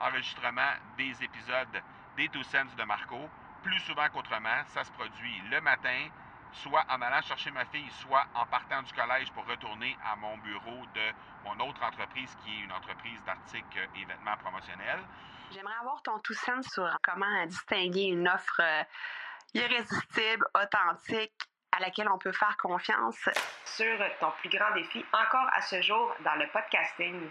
enregistrement des épisodes des Two de Marco. Plus souvent qu'autrement, ça se produit le matin, soit en allant chercher ma fille, soit en partant du collège pour retourner à mon bureau de mon autre entreprise qui est une entreprise d'articles et vêtements promotionnels. J'aimerais avoir ton tout sur comment distinguer une offre euh, irrésistible, authentique, à laquelle on peut faire confiance. Sur ton plus grand défi encore à ce jour dans le podcasting.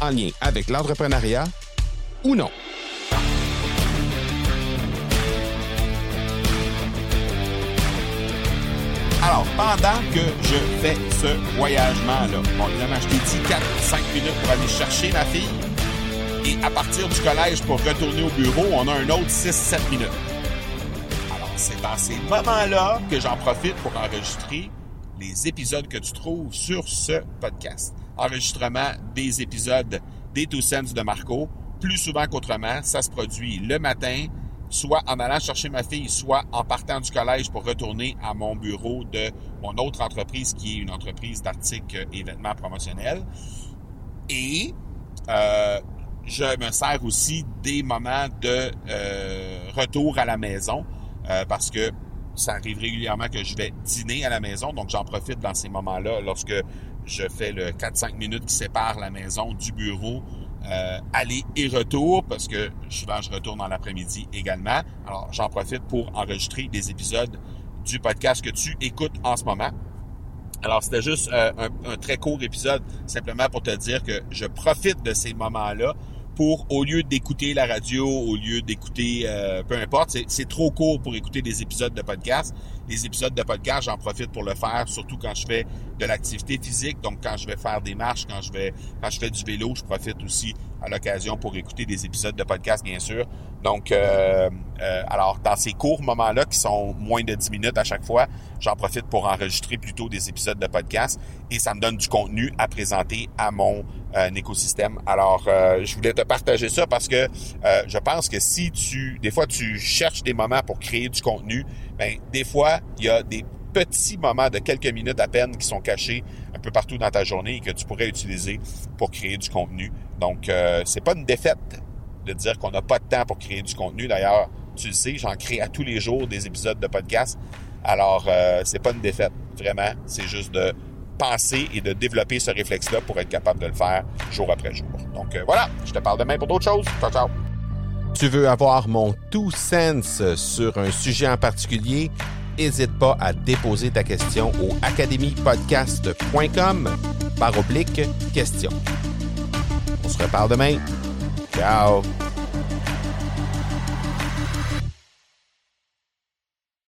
en lien avec l'entrepreneuriat ou non. Alors, pendant que je fais ce voyagement-là, bon, évidemment, je t'ai dit 4-5 minutes pour aller chercher ma fille. Et à partir du collège pour retourner au bureau, on a un autre 6-7 minutes. Alors, c'est dans ces moments-là que j'en profite pour enregistrer les épisodes que tu trouves sur ce podcast. Enregistrement des épisodes des Two Cents de Marco. Plus souvent qu'autrement, ça se produit le matin, soit en allant chercher ma fille, soit en partant du collège pour retourner à mon bureau de mon autre entreprise qui est une entreprise d'articles et vêtements promotionnels. Et euh, je me sers aussi des moments de euh, retour à la maison euh, parce que ça arrive régulièrement que je vais dîner à la maison, donc j'en profite dans ces moments-là lorsque je fais le 4-5 minutes qui sépare la maison du bureau euh, aller et retour parce que souvent je retourne dans l'après-midi également. Alors j'en profite pour enregistrer des épisodes du podcast que tu écoutes en ce moment. Alors c'était juste euh, un, très court épisode simplement pour te dire que je profite de ces moments-là pour, au lieu d'écouter la radio, au lieu d'écouter, euh, peu importe, c'est trop court pour écouter des épisodes de podcast. Les épisodes de podcast, j'en profite pour le faire, surtout quand je fais de l'activité physique. Donc, quand je vais faire des marches, quand je vais, quand je fais du vélo, je profite aussi à l'occasion pour écouter des épisodes de podcast, bien sûr. Donc, euh, euh, alors, dans ces courts moments-là, qui sont moins de 10 minutes à chaque fois, j'en profite pour enregistrer plutôt des épisodes de podcast et ça me donne du contenu à présenter à mon euh, écosystème. Alors, euh, je voulais te partager ça parce que euh, je pense que si tu, des fois, tu cherches des moments pour créer du contenu, ben, des fois, il y a des petits moments de quelques minutes à peine qui sont cachés un peu partout dans ta journée et que tu pourrais utiliser pour créer du contenu. Donc, euh, c'est pas une défaite de dire qu'on n'a pas de temps pour créer du contenu. D'ailleurs, tu le sais, j'en crée à tous les jours des épisodes de podcast. Alors, euh, c'est pas une défaite, vraiment. C'est juste de penser et de développer ce réflexe-là pour être capable de le faire jour après jour. Donc euh, voilà, je te parle demain pour d'autres choses. Ciao, ciao. Tu veux avoir mon tout sens sur un sujet en particulier? N'hésite pas à déposer ta question au academypodcast.com par oblique question. On se reparle demain. Ciao!